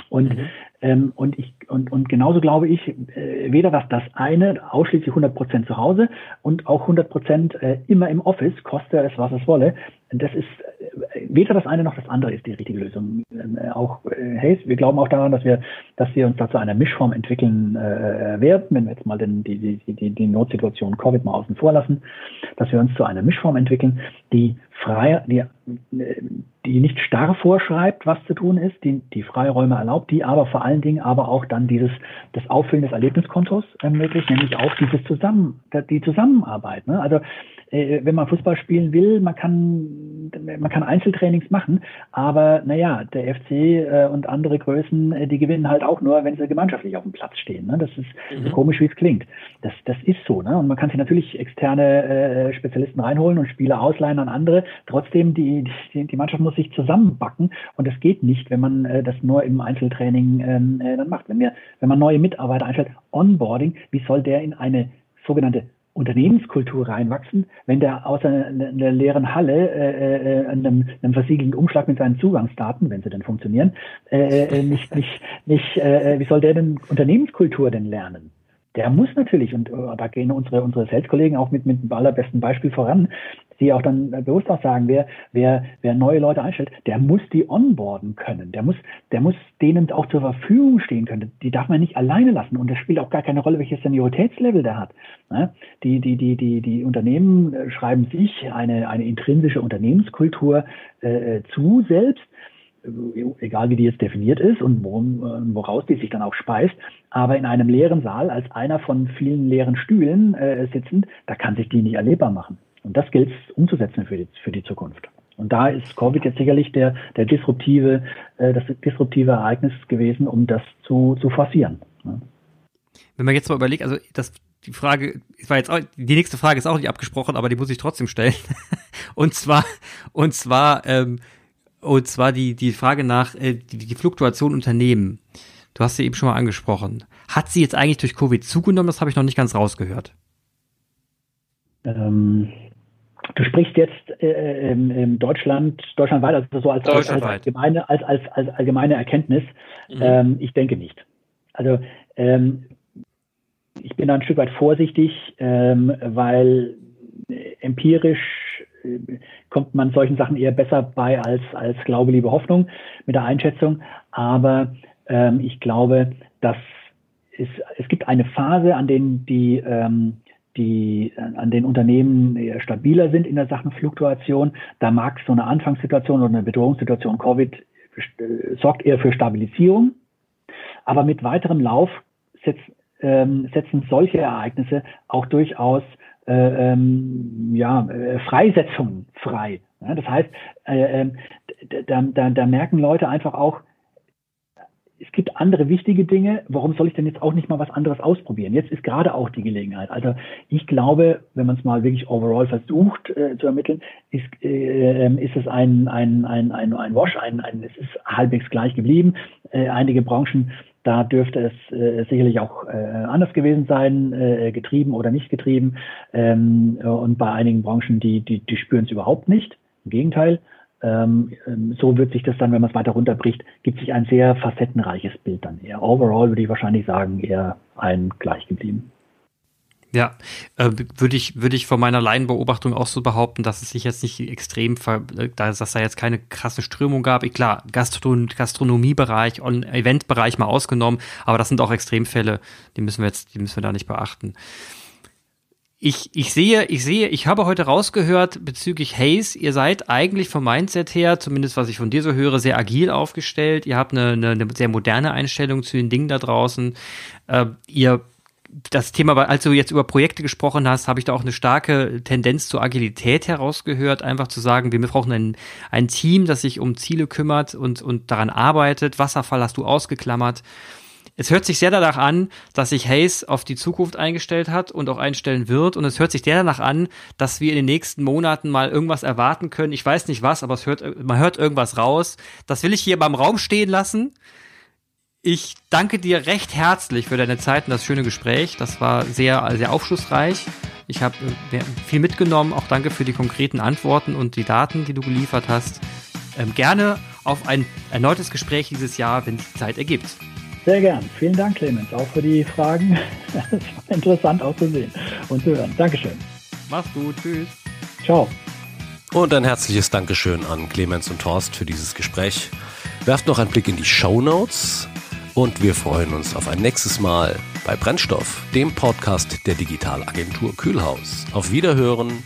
Und, mhm. Ähm, und, ich, und, und genauso glaube ich, äh, weder dass das eine ausschließlich 100 Prozent zu Hause und auch 100 Prozent äh, immer im Office, koste es, was es wolle. Das ist, äh, weder das eine noch das andere ist die richtige Lösung. Äh, auch, äh, hey, wir glauben auch daran, dass wir, dass wir uns dazu einer Mischform entwickeln äh, werden, wenn wir jetzt mal den, die, die, die, die Notsituation Covid mal außen vor lassen, dass wir uns zu einer Mischform entwickeln, die frei, die, die nicht starr vorschreibt, was zu tun ist, die, die Freiräume erlaubt, die aber vor allen Dingen aber auch dann dieses, das Auffüllen des Erlebniskontos ermöglicht, nämlich auch dieses Zusammen, die Zusammenarbeit. Ne? Also äh, wenn man Fußball spielen will, man kann, man kann Einzeltrainings machen, aber naja, der FC äh, und andere Größen, äh, die gewinnen halt auch nur, wenn sie gemeinschaftlich auf dem Platz stehen. Ne? Das ist mhm. so komisch, wie es klingt. Das, das ist so. Ne? Und man kann sich natürlich externe äh, Spezialisten reinholen und Spieler ausleihen an andere. Trotzdem, die, die, die Mannschaft muss sich zusammenbacken und das geht nicht, wenn man äh, das nur im Einzeltraining ähm, äh, dann macht. Wenn, wir, wenn man neue Mitarbeiter einstellt, Onboarding, wie soll der in eine sogenannte Unternehmenskultur reinwachsen, wenn der außer einer leeren Halle äh, äh, einem, einem versiegelten Umschlag mit seinen Zugangsdaten, wenn sie denn funktionieren, äh, äh nicht, nicht, nicht äh, wie soll der denn Unternehmenskultur denn lernen? Der muss natürlich, und äh, da gehen unsere, unsere Sales-Kollegen auch mit, mit dem allerbesten Beispiel voran, die auch dann bewusst auch sagen, wer, wer, wer neue Leute einstellt, der muss die onboarden können. Der muss, der muss denen auch zur Verfügung stehen können. Die darf man nicht alleine lassen. Und das spielt auch gar keine Rolle, welches Senioritätslevel der hat. Die, die, die, die, die Unternehmen äh, schreiben sich eine, eine intrinsische Unternehmenskultur äh, zu selbst egal wie die jetzt definiert ist und woraus die sich dann auch speist, aber in einem leeren Saal als einer von vielen leeren Stühlen äh, sitzend, da kann sich die nicht erlebbar machen. Und das gilt es umzusetzen für die, für die Zukunft. Und da ist Covid jetzt sicherlich der, der disruptive, äh, das disruptive Ereignis gewesen, um das zu, zu forcieren. Ne? Wenn man jetzt mal überlegt, also das, die Frage, war jetzt auch, die nächste Frage ist auch nicht abgesprochen, aber die muss ich trotzdem stellen. und zwar, und zwar, ähm, und zwar die, die Frage nach äh, die, die Fluktuation Unternehmen. Du hast sie eben schon mal angesprochen. Hat sie jetzt eigentlich durch Covid zugenommen? Das habe ich noch nicht ganz rausgehört. Ähm, Du sprichst jetzt äh, in, in Deutschland, deutschlandweit, also so als, als, allgemeine, als, als, als allgemeine Erkenntnis. Mhm. Ähm, ich denke nicht. Also ähm, ich bin da ein Stück weit vorsichtig, ähm, weil empirisch äh, kommt man solchen Sachen eher besser bei als, als Glaube, Liebe, Hoffnung mit der Einschätzung. Aber ähm, ich glaube, dass es, es gibt eine Phase, an denen die ähm, die äh, an den Unternehmen stabiler sind in der Sachenfluktuation. Da mag so eine Anfangssituation oder eine Bedrohungssituation Covid äh, sorgt eher für Stabilisierung. Aber mit weiterem Lauf setz, ähm, setzen solche Ereignisse auch durchaus äh, ähm, ja, äh, Freisetzungen frei. Ja, das heißt, äh, da, da, da merken Leute einfach auch, es gibt andere wichtige Dinge. Warum soll ich denn jetzt auch nicht mal was anderes ausprobieren? Jetzt ist gerade auch die Gelegenheit. Also ich glaube, wenn man es mal wirklich overall versucht äh, zu ermitteln, ist, äh, ähm, ist es ein, ein, ein, ein, ein Wash, ein, ein, es ist halbwegs gleich geblieben. Äh, einige Branchen, da dürfte es äh, sicherlich auch äh, anders gewesen sein, äh, getrieben oder nicht getrieben. Ähm, und bei einigen Branchen, die, die, die spüren es überhaupt nicht. Im Gegenteil. Ähm, ähm, so wird sich das dann, wenn man es weiter runterbricht, gibt sich ein sehr facettenreiches Bild dann eher. Overall würde ich wahrscheinlich sagen, eher ein gleich geblieben. Ja, äh, würde ich, würde ich von meiner Laienbeobachtung auch so behaupten, dass es sich jetzt nicht extrem, äh, dass da jetzt keine krasse Strömung gab. Klar, Gastron Gastronomiebereich, Eventbereich mal ausgenommen, aber das sind auch Extremfälle, die müssen wir jetzt, die müssen wir da nicht beachten. Ich, ich sehe, ich sehe, ich habe heute rausgehört bezüglich Hayes, ihr seid eigentlich vom Mindset her, zumindest was ich von dir so höre, sehr agil aufgestellt. Ihr habt eine, eine, eine sehr moderne Einstellung zu den Dingen da draußen. Äh, ihr das Thema, als du jetzt über Projekte gesprochen hast, habe ich da auch eine starke Tendenz zur Agilität herausgehört, einfach zu sagen, wir brauchen ein, ein Team, das sich um Ziele kümmert und, und daran arbeitet. Wasserfall hast du ausgeklammert. Es hört sich sehr danach an, dass sich Hayes auf die Zukunft eingestellt hat und auch einstellen wird. Und es hört sich sehr danach an, dass wir in den nächsten Monaten mal irgendwas erwarten können. Ich weiß nicht was, aber es hört, man hört irgendwas raus. Das will ich hier beim Raum stehen lassen. Ich danke dir recht herzlich für deine Zeit und das schöne Gespräch. Das war sehr, sehr aufschlussreich. Ich habe äh, viel mitgenommen. Auch danke für die konkreten Antworten und die Daten, die du geliefert hast. Ähm, gerne auf ein erneutes Gespräch dieses Jahr, wenn die Zeit ergibt. Sehr gern. Vielen Dank, Clemens, auch für die Fragen. Es war interessant auch zu sehen und zu hören. Dankeschön. Mach's gut. Tschüss. Ciao. Und ein herzliches Dankeschön an Clemens und Horst für dieses Gespräch. Werft noch einen Blick in die Show Notes und wir freuen uns auf ein nächstes Mal bei Brennstoff, dem Podcast der Digitalagentur Kühlhaus. Auf Wiederhören!